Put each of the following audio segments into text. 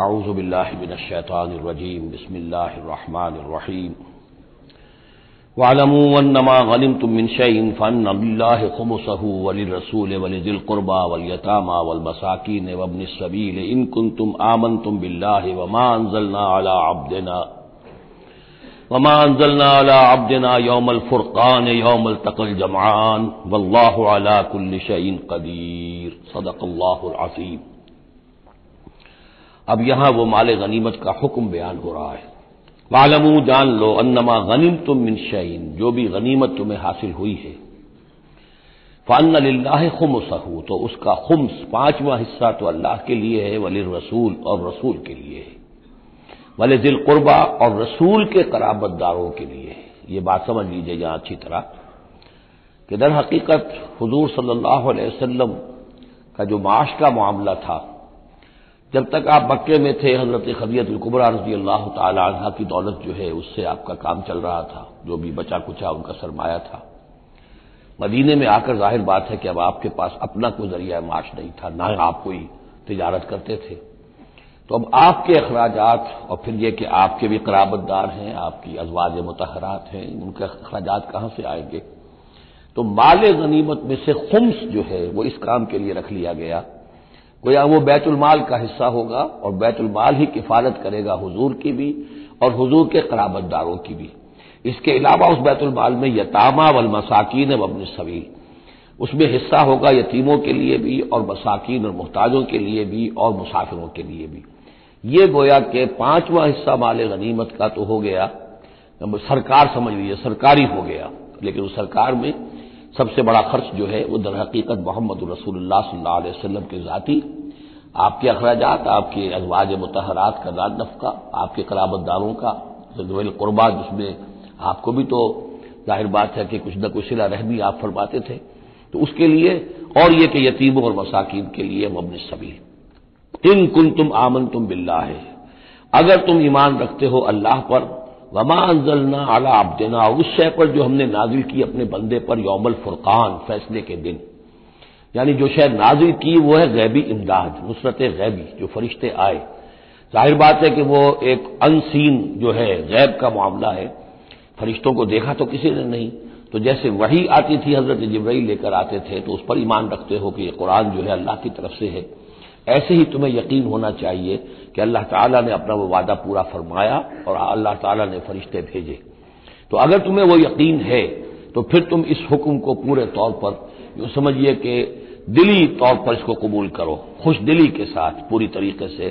आउज़बिल्लाहिमिनश्शैतानिर्रजीम बिस्मिल्लाहिर्रहमानिर्रहीम वअलमू अन्नमा गनिमतुम मिन शैइन फअन्नलिल्लाहि खुमुसहु वलिर्रसूल वलिज़िल क़ुरबा वलयतामा वलमसाकीन वब्निस सबील इन कुंतुम आमनतुम बिल्लाहि वमा अंज़लना अला अब्दिना वमा अंज़लना अला अब्दिना यौमल फुरक़ान यौमल तक़ल जमआन वल्लाहु अला कुल्लि शैइन क़दीर सदक़ल्लाहुल अज़ीम अब यहाँ वो माल गनीमत का हुक्म बयान हो रहा है। मालमू जान लो, अन्नमा गनीम तुम मिन शईन जो भी गनीमत तुम्हें हासिल हुई है। फ़न अल्लाह खुम सहू तो उसका खुम्स पांचवा हिस्सा तो अल्लाह के लिए है वली रसूल और रसूल के लिए है। वले दिल कुर्बा और रसूल के कराबतदारों के लिए है। ये बात समझ लीजिए यहाँ अच्छी तरह, कि दर हकीकत हजूर वसल्लम का जो माश का मामला था जब तक आप मक्के में थे हज़रत खदियतुल्कुबरा रज़ी अल्लाह तला की दौलत जो है उससे आपका काम चल रहा था जो भी बचा कुचा उनका सरमाया था। मदीने में आकर ज़ाहिर बात है कि अब आपके पास अपना कोई ज़रिया माश नहीं था ना आप कोई तजारत करते थे। तो अब आपके अखराज और फिर यह कि आपके भी कराबतदार हैं आपकी अजवाज मतहरात हैं उनके अखराज कहाँ से आएँगे? तो माल गनीमत में से खुम्स जो है वो इस काम के लिए रख लिया गया। गोया वो बैतुलमाल का हिस्सा होगा और बैतुलमाल ही किफालत करेगा हुजूर की भी और हुजूर के कराबतदारों की भी। इसके अलावा उस बैतुलमाल में यतामा वल मसाकिन वबन सवील। उसमें हिस्सा होगा यतीमों के लिए भी और मसाकिन और मुहताजों के लिए भी और मुसाफिरों के लिए भी। ये गोया के पांचवा हिस्सा माल गनीमत का तो हो गया। सरकार समझ लीजिए, सरकारी हो गया। लेकिन उस सरकार में सबसे बड़ा खर्च जो है वो दर हकीकत मोहम्मद रसूलुल्लाह सल्लल्लाहु के जाती, आपके अखराज आपके अजवाज मतहरात का दाद नफका, आपके कराबतदारों का कुर्बा जिसमें आपको भी तो ज़ाहिर बात है कि कुछ न कुछ सिला रहमी आप फरमाते थे। तो उसके लिए और ये कि यतीमों और मसाकिन के लिए मबन सभी इन कुन तुम आमन तुम बिल्ला है। अगर तुम ईमान रखते हो अल्लाह पर वमा अंजलना आला अब्दना। उस शय पर जो हमने नाजिल की अपने बंदे पर यौमल फुरकान, फैसले के दिन। यानी जो शय नाजिल की, वो है गैबी इमदाद, नुसरत गैबी, जो फरिश्ते आए। ज़ाहिर बात है कि वो एक अनसीन जो है, गैब का मामला है। फरिश्तों को देखा तो किसी ने नहीं। तो जैसे वही आती थी हज़रत जबरई लेकर आते थे तो उस पर ईमान रखते हो कि ये कुरान जो है अल्लाह की तरफ़ से है। ऐसे ही तुम्हें यकीन होना चाहिए कि अल्लाह ताला ने अपना वो वादा पूरा फरमाया और अल्लाह ताला ने फरिश्ते भेजे। तो अगर तुम्हें वो यकीन है तो फिर तुम इस हुक्म को पूरे तौर पर यूँ समझिए कि दिली तौर पर इसको कबूल करो, खुश दिली के साथ, पूरी तरीके से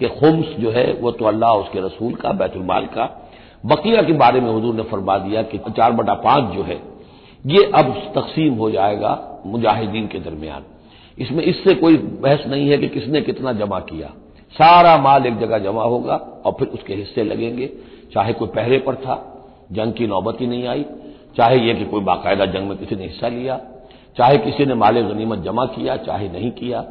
कि खुम्स जो है, वो तो अल्लाह उसके रसूल का बैतुलमाल का। बकिया के बारे में हजूर ने फरमा दिया कि चार बटा पाँच जो है, ये अब तकसीम हो जाएगा मुजाहिदीन के दरमियान। इसमें इससे कोई बहस नहीं है कि किसने कितना जमा किया। सारा माल एक जगह जमा होगा और फिर उसके हिस्से लगेंगे। चाहे कोई पहरे पर था, जंग की नौबत ही नहीं आई। चाहे यह कि कोई बाकायदा जंग में किसी ने हिस्सा लिया। चाहे किसी ने माल गनीमत जमा किया, चाहे नहीं किया।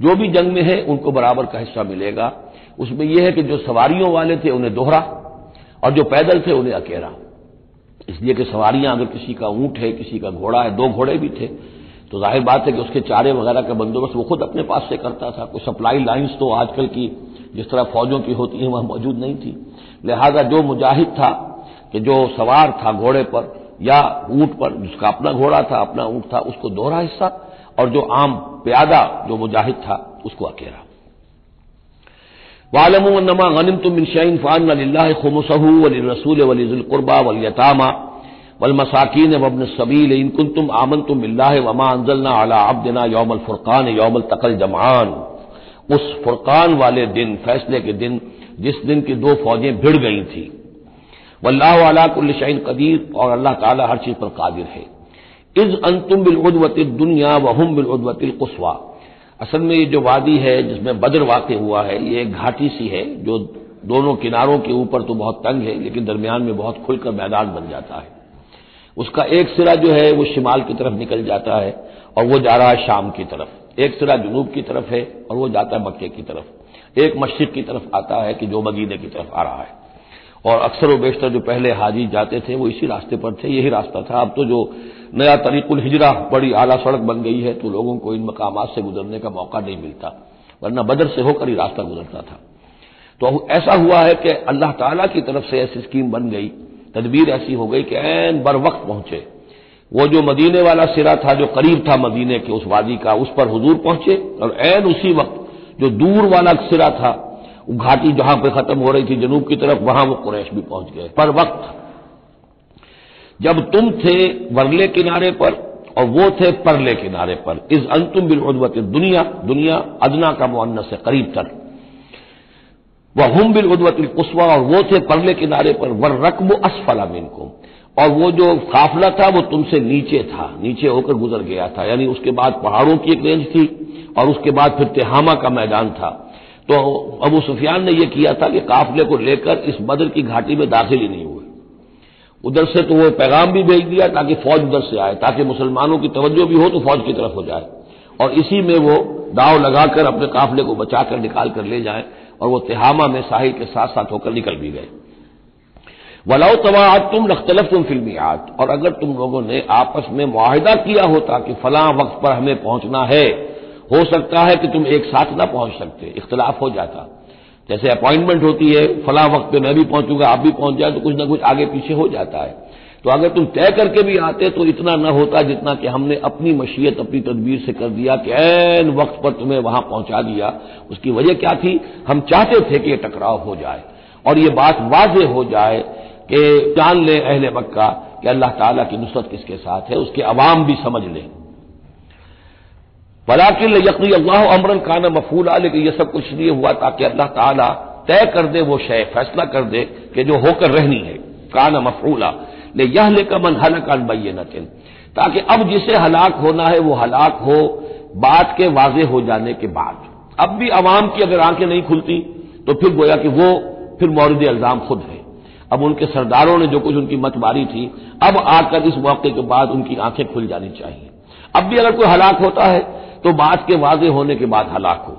जो भी जंग में है, उनको बराबर का हिस्सा मिलेगा। उसमें यह है कि जो सवारियों वाले थे, उन्हें दोहरा और जो पैदल थे, उन्हें अकेला इसलिए कि सवारियाँ अगर किसी का ऊँट है, किसी का घोड़ा है, दो घोड़े भी थे तो ज़ाहिर बात है कि उसके चारे वगैरह का बंदोबस्त वो खुद अपने पास से करता था। कोई सप्लाई लाइन्स तो आजकल की जिस तरह फौजों की होती हैं, वह मौजूद नहीं थी। लिहाजा जो मुजाहिद था कि जो सवार था घोड़े पर या ऊँट पर, जिसका अपना घोड़ा था, अपना ऊँट था, उसको दोहरा हिस्सा और जो आम प्यादा जो मुजाहिद था, उसको अकेला वालमनमा गनिम तुम मिनशाइन फ़ान खमसहू वली रसूल वलीजुलकुरबा वलियतामा वलमसाकिन वबन सबील इनकुन तुम आमन तुम बिल्ला वमा अनजलना अला अब्दना यौमल फुरकान यौमल तकल जमान। उस फुरकान वाले दिन, फैसले के दिन, जिस दिन की दो फौजें भिड़ गई थी। वल्लाह अला कुल कदीर, और अल्लाह ताला हर चीज़ पर कादिर है। इज़ अंतुम बिलउदवत दुनिया वहम बिलउदवतिल कुसवा। असल में ये जो वादी है, जिसमें बदर वाक़ हुआ है, ये एक घाटी सी है, जो दोनों किनारों के ऊपर तो बहुत तंग है, लेकिन दरमियान में बहुत खुलकर मैदान बन जाता है। उसका एक सिरा जो है, वो शिमाल की तरफ़ निकल जाता है और वो जा रहा है शाम की तरफ़। एक सिरा जुनूब की तरफ़ है और वो जाता है मक्के की तरफ़। एक मस्जिद की तरफ़ आता है कि जो मदीने की तरफ़ आ रहा है। और अक्सर व बेशतर जो पहले हाजी जाते थे, वो इसी रास्ते पर थे, यही रास्ता था। अब तो जो नया तरीकुल हिजरा, बड़ी आला सड़क बन गई है तो लोगों को इन मकाम से गुजरने का मौका नहीं मिलता, वरना बदर से होकर ही रास्ता गुजरता था। तो ऐसा हुआ है कि अल्लाह ताला की तरफ़ से ऐसी स्कीम बन गई तदबीर ऐसी हो गई कि एन बर वक्त पहुँचे। वो जो मदीने वाला सिरा था, जो करीब था मदीने के उस वादी का, उस पर हजूर पहुँचे और एन उसी वक्त जो दूर वाला सिरा था घाटी जहाँ पर खत्म हो रही थी जनूब की तरफ़, वहाँ वो कुरैश भी पहुँच गए। पर वक्त, जब तुम थे वरले किनारे पर और वो थे परले किनारे पर इस अंतुम बिलउदवत दुनिया दुनिया अदना का मुन्ना से करीब तर वह हम बिलउदवत कुसवा, और वो थे परले किनारे पर, वर रकब असफला मिनकुम। और वो जो काफिला था, वो तुमसे नीचे था, नीचे होकर गुजर गया था। यानी उसके बाद पहाड़ों की एक रेंज थी, और उसके बाद फिर तेहामा का मैदान था। तो अबू सुफियान ने यह किया था कि काफिले को लेकर इस बदर की घाटी में दाखिल ही नहीं हुए। उधर से तो वो पैगाम भी भेज दिया, ताकि फौज उधर से आए, ताकि मुसलमानों की तवज्जो भी हो तो फौज की तरफ़ हो जाए। और इसी में वो दाव लगाकर अपने काफिले को बचाकर निकाल कर ले जाए। और वो तिहामा में साहिल के साथ साथ होकर निकल भी गए। वलाउ तवाद तुम लख्तलफ तुम फिल्मियात और अगर तुम लोगों ने आपस में मुआहदा किया होता कि फलां वक्त पर हमें पहुँचना है, हो सकता है कि तुम एक साथ ना पहुँच सकते, इख्तलाफ हो जाता। जैसे अपॉइंटमेंट होती है, फला वक्त पे मैं भी पहुंचूँगा, आप भी पहुँच जाए तो कुछ ना कुछ आगे पीछे हो जाता है। तो अगर तुम तय करके भी आते तो इतना न होता जितना कि हमने अपनी मशीयत, अपनी तदबीर से कर दिया कि एन वक्त पर तुम्हें वहाँ पहुँचा दिया। उसकी वजह क्या थी? हम चाहते थे कि यह टकराव हो जाए और ये बात वाज हो जाए कि जान ले अहले मक्का कि अल्लाह ताला की नुसरत किसके साथ है, उसके अवाम भी समझ लें। वलाकिन यकी अल्लाह अमरन काना मफूला, लेकिन यह सब कुछ लिए हुआ ताकि अल्लाह तय कर दे, वो शय फैसला कर दे कि जो होकर रहनी है, काना मफूला। ले यह लेकर मन हलक नतिन ताकि अब जिसे हलाक होना है, वो हलाक हो, बात के वाजे हो जाने के बाद। अब भी अवाम की अगर आँखें नहीं खुलती तो फिर गोया कि वो फिर मौरद इल्ज़ाम खुद है। अब उनके सरदारों ने जो कुछ उनकी मत मारी थी, अब आकर इस मौके के बाद उनकी आँखें खुल जानी चाहिए। अब भी अगर कोई हलाक होता है तो बात के वाजे होने के बाद हलाक हो।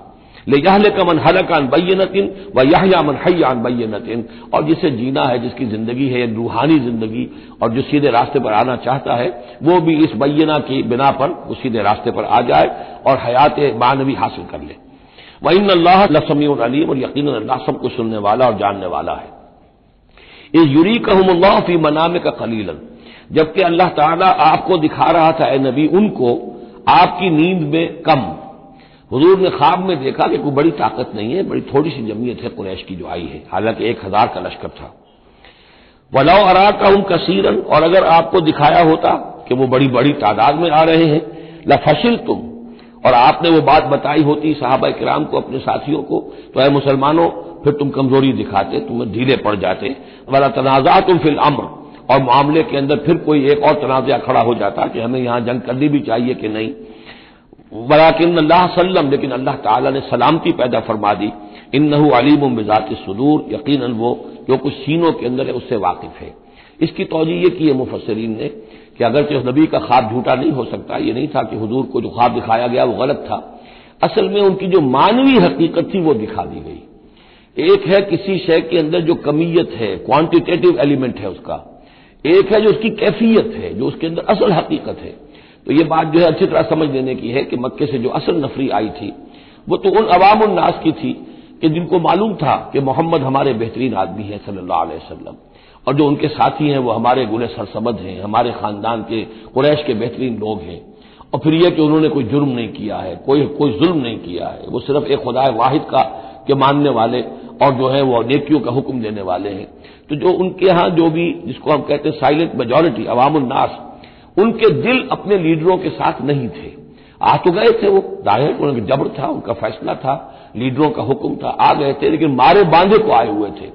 ले यह का मन हलकान बैनतिन व यह मन हयान बैनतिन और जिसे जीना है, जिसकी ज़िंदगी है रूहानी ज़िंदगी, और जो सीधे रास्ते पर आना चाहता है, वो भी इस बैना की बिना पर, वो सीधे रास्ते पर आ जाए और हयात मानवी हासिल कर ले। वह अल्लाह लसमी अलीम, और यकीन अल्लाह सब कुछ सुनने वाला और जानने वाला है। इस यूरी कहम फ़ी मनाम का खलीलन जबकि अल्लाह आपको दिखा रहा था, ए नबी, उनको आपकी नींद में कम हजूर ने ख्वाब में देखा कि कोई बड़ी ताकत नहीं है, बड़ी थोड़ी सी जमीयत है कुरैश की जो आई है। हालाँकि एक हज़ार का लश्कर था। वलाओ अरा का उन कसीरन, और अगर आपको दिखाया होता कि वो बड़ी बड़ी तादाद में आ रहे हैं, लफसिल तुम, और आपने वो बात बताई होती साहबा कराम को, अपने साथियों को तो है मुसलमानों, फिर तुम कमज़ोरी दिखाते, तुम्हें ढीले पड़ जाते। वाला तनाजा तुम फिल अम्र, और मामले के अंदर फिर कोई एक और तनाज़ा खड़ा हो जाता कि हमें यहाँ जंग करनी भी चाहिए कि नहीं। वराकिन अल्लाह सल्लम, लेकिन अल्लाह ताला ने सलामती पैदा फरमा दी। इन नहू अलीम मिजात सुदूर यकीन वो जो कुछ सीनों के अंदर है, उससे वाकिफ है। इसकी तोजी ये की है मुफसरीन ने, कि अगर तो नबी का ख्वाब झूठा नहीं हो सकता, ये नहीं था कि हजूर को जो ख्वाब दिखाया गया, वो गलत था। असल में उनकी जो मानवी हकीकत थी, वो दिखा दी गई। एक है किसी शय के अंदर जो कमीयत है क्वांटिटेटिव एलिमेंट है उसका। एक है जो उसकी कैफियत है, जो उसके अंदर असल हकीकत है। तो ये बात जो है अच्छी तरह समझ लेने की है कि मक्के से जो असल नफरी आई थी, वो तो उन अवाम उन्नास की थी कि जिनको मालूम था कि मोहम्मद हमारे बेहतरीन आदमी है सल्लल्लाहु अलैहि वसल्लम। और जो उनके साथी हैं, वो हमारे गुले सरसबद हैं, हमारे खानदान के, कुरैश के बेहतरीन लोग हैं। और फिर यह कि उन्होंने कोई जुर्म नहीं किया है, कोई कोई जुल्म नहीं किया है। वो सिर्फ़ एक खुदा वाहिद का, के मानने वाले और जो है वो नेकियों का हुक्म देने वाले हैं। तो जो उनके यहाँ जो भी, जिसको हम कहते हैं साइलेंट मेजोरिटी अवामुन्नास उनके दिल अपने लीडरों के साथ नहीं थे। आ तो गए थे वो। ज़ाहिर उनका जबर था, उनका फैसला था, लीडरों का हुक्म था, आ गए थे, लेकिन मारे बांधे को आए हुए थे।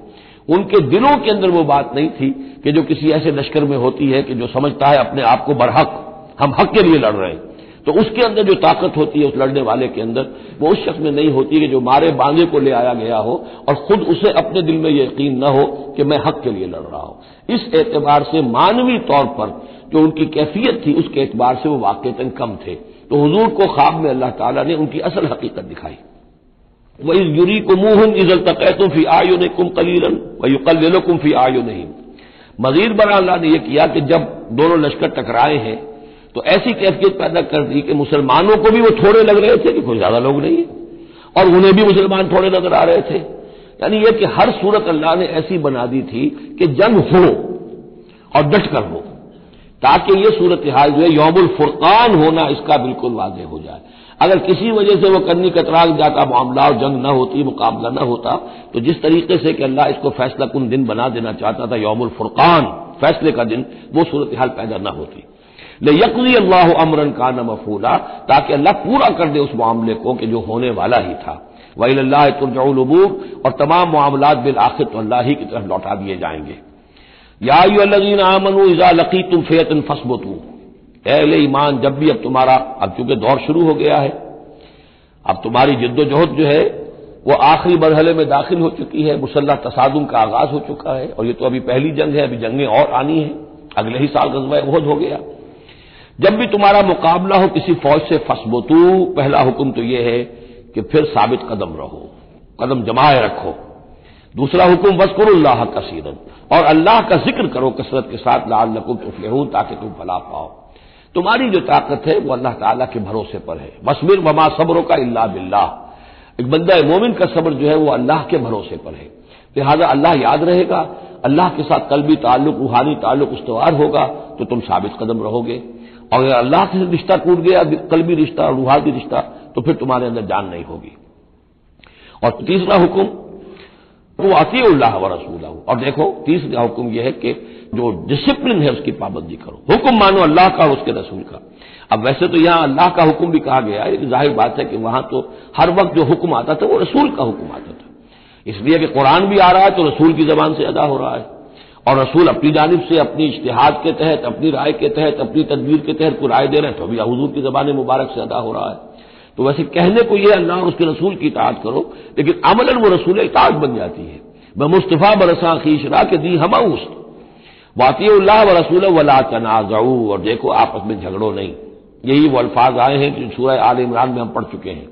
उनके दिलों के अंदर वो बात नहीं थी कि जो किसी ऐसे लश्कर में होती है कि जो समझता है अपने आप को बरहक हम हक के लिए लड़ रहे हैं। तो उसके अंदर जो ताकत होती है उस लड़ने वाले के अंदर, वो उस शख्स में नहीं होती कि जो मारे बांधे को ले आया गया हो और खुद उसे अपने दिल में यकीन न हो कि मैं हक के लिए लड़ रहा हूँ। इस एतबार से मानवी तौर पर जो उनकी कैफियत थी, उसके एतबार से वो वाकता कम थे। तो हजूर को ख्वाब में अल्लाह ताला ने उनकी असल हकीकत दिखाई। वही यूरी को मुँह इजल तकैतुम फ़ी आयु ने कुम कलीलन वही कल कुम फ़ी आयु नहीं मजीद बड़ा अल्लाह ने यह किया कि जब दोनों लश्कर टकराए हैं तो ऐसी कैफियत पैदा कर दी कि मुसलमानों को भी वो थोड़े लग रहे थे कि कोई ज़्यादा लोग नहीं है, और उन्हें भी मुसलमान थोड़े नज़र आ रहे थे। यानी यह कि हर सूरत अल्लाह ने ऐसी बना दी थी कि जंग हो और डट कर हो। ताकि ये सूरत हाल जो है, यौमुल फुरकान होना इसका बिल्कुल वाजे हो जाए। अगर किसी वजह से वो कन्नी कतरा जाता, मामला और जंग न होती, मुकाबला न होता तो जिस तरीके से कि अल्लाह इसको फैसला कुन दिन बना देना चाहता था, यौमुल फुरकान, फैसले का दिन, वो सूरत हाल पैदा न होती। ले यकली अल्लाह अमरन का न मफूला, ताकि अल्लाह पूरा कर दे उस मामले को कि जो होने वाला ही था। वही अल्लाह तुरजाउलबूर और तमाम मामला बिल आखिर तो अल्लाह ही की तरफ़ लौटा दिए जाएँगे। याजीन आमनु इजा लकी तुम फेतन फसबतू अहले ईमान, जब भी अब तुम्हारा, अब चूँकि दौर शुरू हो गया है, अब तुम्हारी जिद्दोजहद जो है, वो आखिरी मरहले में दाखिल हो चुकी है, मुसल्ला तसादुम का आगाज़ हो चुका है, और ये तो अभी पहली जंग है, अभी जंगें और आनी है, अगले ही साल गजवा बहुत हो गया। जब भी तुम्हारा मुकाबला हो किसी फौज से, फसबतू, पहला हुक्म तो यह है कि फिर साबित कदम रहो, कदम जमाए रखो। दूसरा हुक्म वस्कुरुल्लाह कसीरन। और अल्लाह का ज़िक्र करो कसरत के साथ लाल लकुम तुफलहून, ताकि तुम फला पाओ। तुम्हारी जो ताकत है, वो अल्लाह ताला के भरोसे पर है। मसमिर वमा सब्रों का इल्ला बिल्लाह। एक बंदा मोमिन का सब्र जो है, वो अल्लाह के भरोसे पर है। लिहाजा अल्लाह याद रहेगा। अल्लाह के साथ कलबी ताल्लुक, रूहानी ताल्लुक उस्तवार होगा तो तुम साबित कदम रहोगे। और अगर अल्लाह से रिश्ता टूट गया, कलबी रिश्ता, रूहानी रिश्ता तो फिर तुम्हारे अंदर जान नहीं होगी। और तीसरा हुक्म वो आती अल्लाह व रसूल और देखो, तीसरा हुक्म यह है कि जो डिसिप्लिन है उसकी पाबंदी करो। हुक्म मानो अल्लाह का और उसके रसूल का। अब वैसे तो यहाँ अल्लाह का हुक्म भी कहा गया है ज़ाहिर बात है कि वहाँ तो हर वक्त जो हुक्म आता था, वो रसूल का हुक्म आता था। इसलिए कि कुरान भी आ रहा है तो रसूल की जबान से अदा हो रहा है। और रसूल अपनी जानब से, अपनी इश्तेहाद के तहत, अपनी राय के तहत, अपनी तदबीर के तहत कोई राय दे रहे हैं तो अभी हजूर की जबान मुबारक से अदा हो रहा है। तो वैसे कहने को यह अल्लाह और उसके रसूल की इतात करो, लेकिन अमलन वो रसूल इतात बन जाती है। ब मुस्तफ़ा बरसा खीशरा के दी हम उस व रसूल वला तनाजाऊ। और देखो, आपस में झगड़ो नहीं। यही वो अल्फाज आए हैं जो सूरह आल इमरान में हम पढ़ चुके हैं।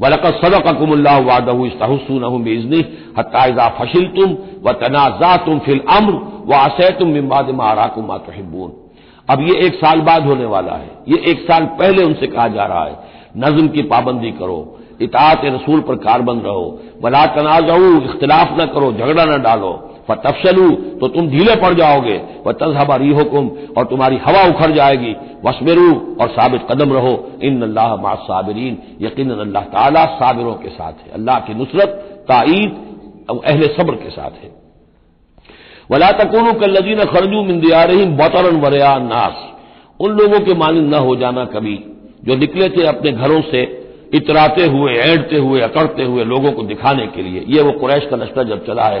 वलकत सदकुमल्ला वादहू इस्ताहसून बेजनी हत्याजा फशिल तुम व तनाजा तुम फिल अम्र व असै तुम मिम्बाद माराकुम मातहिबून अब ये एक साल बाद होने वाला है। ये एक साल पहले उनसे कहा जा रहा है। नज्म की पाबंदी करो इतात रसूल पर कारबंद रहो बला तनाजाऊ, इख्तलाफ न करो, झगड़ा न डालो। व तफसलू तो तुम ढीले पड़ जाओगे। वह तजहबा री हुकुम और तुम्हारी हवा उखड़ जाएगी। वसमेरू और साबित कदम रहो। इन अल्लाह मा साबरीन। यकीन अल्लाह ताला साबिरों के साथ है। अल्लाह की नुसरत, ताईद अहल सब्र के साथ है। वला तकून कल्लजीन खरजू मिंदिया रही बतरन वरया नास। उन लोगों के मानंद न हो जाना कभी। जो निकले थे अपने घरों से इतराते हुए ऐडते हुए अकड़ते हुए लोगों को दिखाने के लिए। ये वो कुरैश का लश्कर जब चला है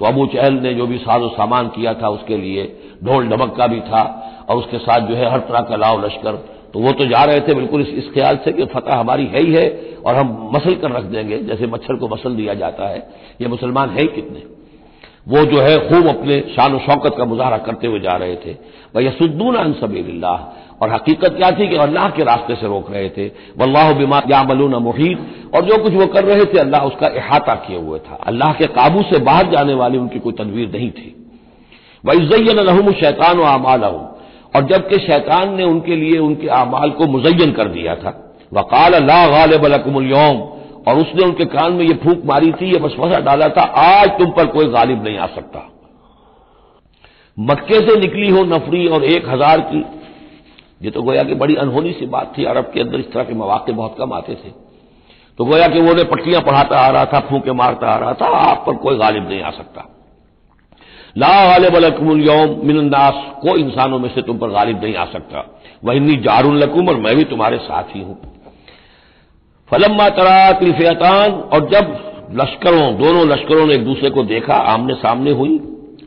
तो अबू चहल ने जो भी साजो सामान किया था उसके लिए ढोल ढमक का भी था और उसके साथ जो है हर तरह का लाव लश्कर। तो वो तो जा रहे थे बिल्कुल इस, इस ख्याल से कि फतह हमारी है ही है और हम मसल कर रख देंगे जैसे मच्छर को मसल दिया जाता है। ये मुसलमान है ही कितने? वो जो है खूब अपने शान शौकत का मुजाहरा करते हुए जा रहे थे। वह यसुद्दून अनसबील्ला और हकीकत क्या थी कि अल्लाह के रास्ते से रोक रहे थे। वल्लाह बिमा यामलून मुहीद और जो कुछ वो कर रहे थे, अल्लाह उसका अहाता किए हुए था। अल्लाह के काबू से बाहर जाने वाली उनकी कोई तदवीर नहीं थी। वही रहूम शैतान व अमाल और जबकि शैतान ने उनके लिए उनके अमाल को मुजयन कर दिया था। वकाल अल्लाह गालबलकुमयोम और उसने उनके कान में ये फूक मारी थी, ये वसवसा डाला था, आज तुम पर कोई गालिब नहीं आ सकता। मक्के से निकली हो नफरी और एक हज़ार की। ये तो गोया कि बड़ी अनहोनी सी बात थी, अरब के अंदर इस तरह के मौके बहुत कम आते थे। तो गोया कि वो पट्टियाँ पढ़ाता आ रहा था, फूके मारता आ रहा था, आप पर कोई गालिब नहीं आ सकता। ला वाले गालिबलकुम यौम मिनन्नास को इंसानों में से तुम पर गालिब नहीं आ सकता। वह जारुल लकुम और मैं भी तुम्हारे साथ ही हूँ। फलम्मा तरा तिलफियतान और जब लश्करों, दोनों लश्करों ने एक दूसरे को देखा, आमने सामने हुई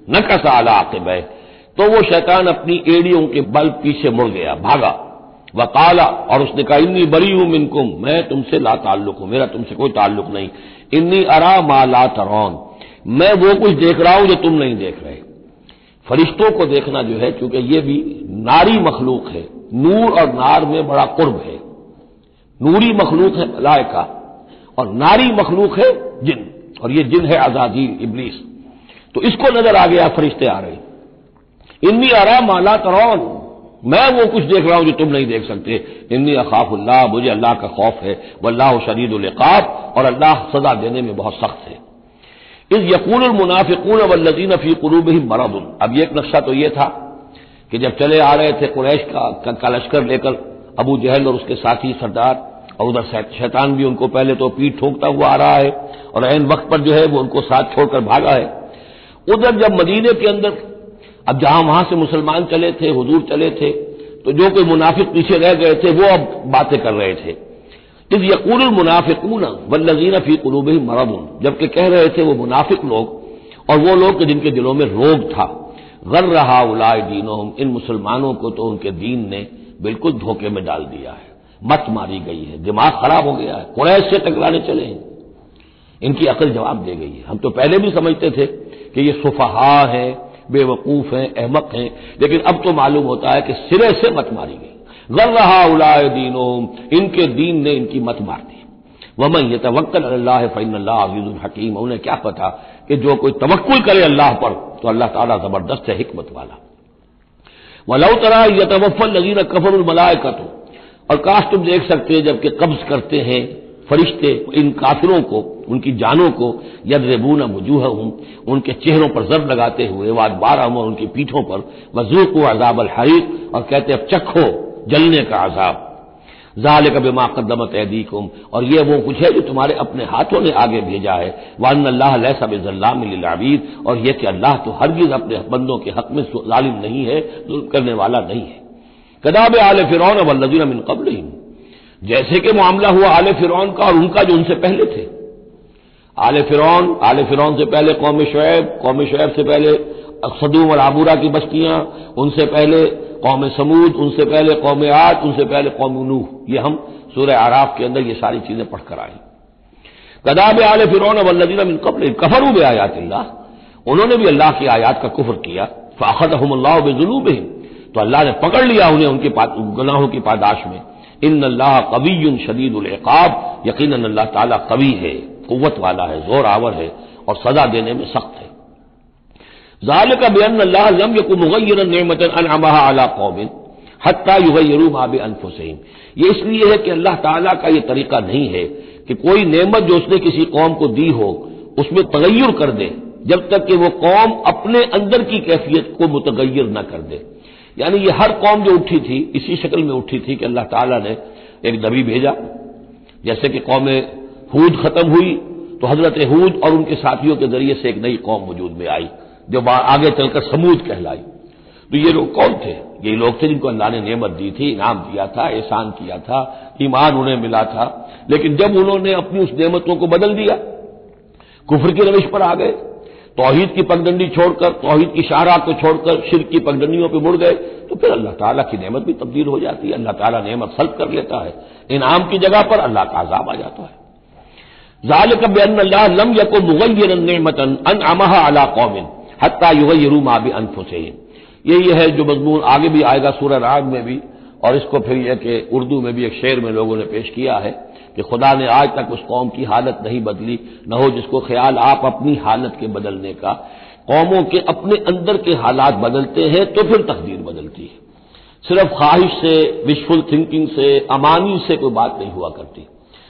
न कसा आला आकिब तो वो शैतान अपनी एड़ियों के बल पीछे मुड़ गया, भागा। वह काला और उसने कहा, इन्नी बरी हूँ मिनकुम, मैं तुमसे ला ताल्लुक हूँ, मेरा तुमसे कोई ताल्लुक नहीं। इन्नी अरा मा ला तरौन, मैं वो कुछ देख रहा हूँ जो तुम नहीं देख रहे। फरिश्तों को देखना जो है क्योंकि ये भी नारी मखलूक है, नूर और नार में बड़ा कुर्ब है। नूरी मखलूक है मलायका और नारी मखलूक है जिन, और ये जिन है आज़ादी, इबलीस। तो इसको नज़र आ गया फरिश्ते आ रहे। इन्नी आरा माला तरौन मैं वो कुछ देख रहा हूँ जो तुम नहीं देख सकते। इन्नी अखाफुल्लाह मुझे अल्लाह का खौफ है। वल्लाह शरीद उलकाब और अल्लाह सजा देने में बहुत सख्त है। इस यकून मुनाफिकून वल्लजीन फ़ी कुरूब ही मरद अब एक नक्शा तो यह था कि जब चले आ रहे थे कुरैश का, का लश्कर लेकर अबू जहल और उसके साथी सरदार और उधर शैतान भी उनको पहले तो पीठ ठोंकता हुआ आ रहा है और एन वक्त पर जो है वो उनको साथ छोड़कर भागा है। उधर जब मदीने के अंदर, अब जहाँ वहाँ से मुसलमान चले थे, हजूर चले थे तो जो कोई मुनाफिक पीछे रह गए थे, वो अब बातें कर रहे थे। इस यकूल मुनाफिकून वल्लजीन फ़ी कुलूब ही मरदून, जबकि कह रहे थे वो मुनाफिक लोग, और वो लोग जिनके दिलों में रोग था। गर रहा उलाय दीनों इन मुसलमानों को तो उनके दीन ने बिल्कुल धोखे में डाल दिया है। मत मारी गई है, दिमाग खराब हो गया है, कुरैश से टकराने चले हैं। इनकी अकल जवाब दे गई है। हम तो पहले भी समझते थे कि ये सुफहा है, बेवकूफ़ हैं, अहमक हैं, लेकिन अब तो मालूम होता है कि सिरे से मत मारी गई। गर रहा उलाय दीनो इनके दीन ने इनकी मत मार दी। वमन ये तवक्ल अल्लाह फ़ैन अजीजुल हकीम, उन्हें क्या पता कि जो कोई तवक्ल करे अल्लाह पर तो अल्लाह ताला ज़बरदस्त है, हिकमत वाला। वलौ तरा यतवफल नजीर कफर मलायकत और काश तुम देख सकते हैं जबकि कब्ज करते हैं फरिश्ते इन काफिरों को, उनकी जानों को यद रेबून वजूह हूँ उनके चेहरों पर जब लगाते हुए, वाद बारह उनकी पीठों पर, वजूक अजाब अल हरीक, और कहते अब चखो जलने का अजाब। जाल कब माँ कदमत एदीकुम और ये वो कुछ है जो तुम्हारे अपने हाथों ने आगे भेजा है। वन अल्लाह और यह कि अल्लाह तो हरगिज अपने बंदों के हक में जालिम नहीं है करने वाला नहीं है। कदाब आल फिर वल्लजीन मिन कबल जैसे कि मामला हुआ आले फिरौन का और उनका जो उनसे पहले थे। आले फिरौन आले फिरौन से पहले कौम शुएब कौम शुएब से पहले सदूम और आबूरा की बस्तियाँ, उनसे पहले कौम समूद, उनसे पहले कौम आट उनसे पहले कौम नूह। ये हम सूर्य आराफ के अंदर ये सारी चीज़ें पढ़कर आई कदाब आल फिर वल्लजीन मिन कबल कफरू बे आयात उन्होंने भी अल्लाह की आयात का कुफर किया। फ़ाखत हमल्ला बेजुलूब तो अल्लाह ने पकड़ लिया उन्हें उनके गुनाहों की पादाश में। इन अल्लाह कवी शदीद उलकाब यकीन अल्लाह ताला कवि है कुत वाला है, ज़ोर आवर है और सजा देने में सख्त है। जाल का बेन अल्लाह लम यकु मुगैर अला कौमिन, हत्ता युगैरू माब अनफुसैन ये इसलिए है कि अल्लाह ताला का यह तरीका नहीं है कि कोई नेमत जो उसने किसी कौम को दी हो, उसमें तगैर कर दे, जब तक कि वो कौम अपने अंदर की कैफियत को मुतगैर न कर दे। यानी ये हर कौम जो उठी थी, इसी शक्ल में उठी थी कि अल्लाह ताला ने एक नबी भेजा। जैसे कि कौम हूद खत्म हुई तो हज़रत हूद और उनके साथियों के ज़रिए से एक नई कौम वजूद में आई, जो आगे चलकर समूद कहलाई। तो ये लोग कौन थे? ये लोग थे जिनको अल्लाह ने नेमत दी थी, इनाम दिया था, एहसान किया था, ईमान उन्हें मिला था। लेकिन जब उन्होंने अपनी उस नेमतों को बदल दिया, कुफर की रविश पर आ गए तोहहीद की पगडंडी छोड़कर तोहहीद की शाहरा को छोड़कर शिर की पगडंडियों पर मुड़ गए तो फिर अल्लाह ताला की नेमत भी तब्दील हो जाती है। अल्लाह ताला नेमत सल्ब कर लेता है। इनाम की जगह पर अल्लाह का आजाब आ जाता है। जाल अल्लाह लम यको मुगैर नेमतन अन अमहा अला कौमिन हत्ता युगरू माबी अनफुसैन यही है जो मजमून आगे भी आएगा सूर्य राग में भी, और इसको फिर यह कि उर्दू में भी एक शेर में लोगों ने पेश किया है। कि खुदा ने आज तक उस कौम की हालत नहीं बदली, न हो जिसको ख्याल आप अपनी हालत के बदलने का। कौमों के अपने अंदर के हालात बदलते हैं तो फिर तकदीर बदलती है। सिर्फ़ ख्वाहिश से विशफुल थिंकिंग से, अमानी से कोई बात नहीं हुआ करती।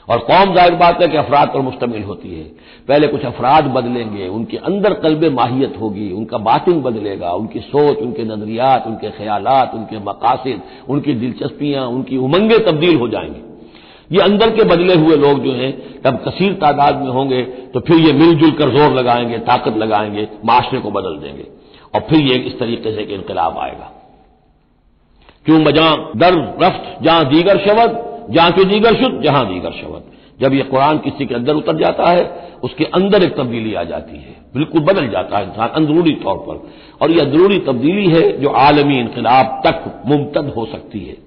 और कौम ज़ाहिर बात है कि अफराद पर मुश्तमिल होती है। पहले कुछ अफराद बदलेंगे, उनके अंदर कल्ब माहियत होगी, उनका बातिन बदलेगा, उनकी सोच, उनके नजरियात, उनके ख्याल उनके मकासद, उनकी दिलचस्पियाँ, उनकी उमंगें तब्दील हो जाएँगी। ये अंदर के बदले हुए लोग जो हैं जब कसीर तादाद में होंगे तो फिर ये मिलजुल कर ज़ोर लगाएँगे, ताकत लगाएँगे, माशरे को बदल देंगे। और फिर ये इस तरीके से एक इनकलाब आएगा। क्यों बजा दर रफ्त, जहाँ दीगर शब्द जहाँ के दीगर शुद्ध, जहाँ दीगर शब्द जब यह कुरान किसी के अंदर उतर जाता है, उसके अंदर एक तब्दीली आ जाती है। बिल्कुल बदल जाता है इंसान, अंदरूनी तौर पर। और यह अंदरूनी तब्दीली है जो आलमी इनकलाब तक मुमतद हो सकती है।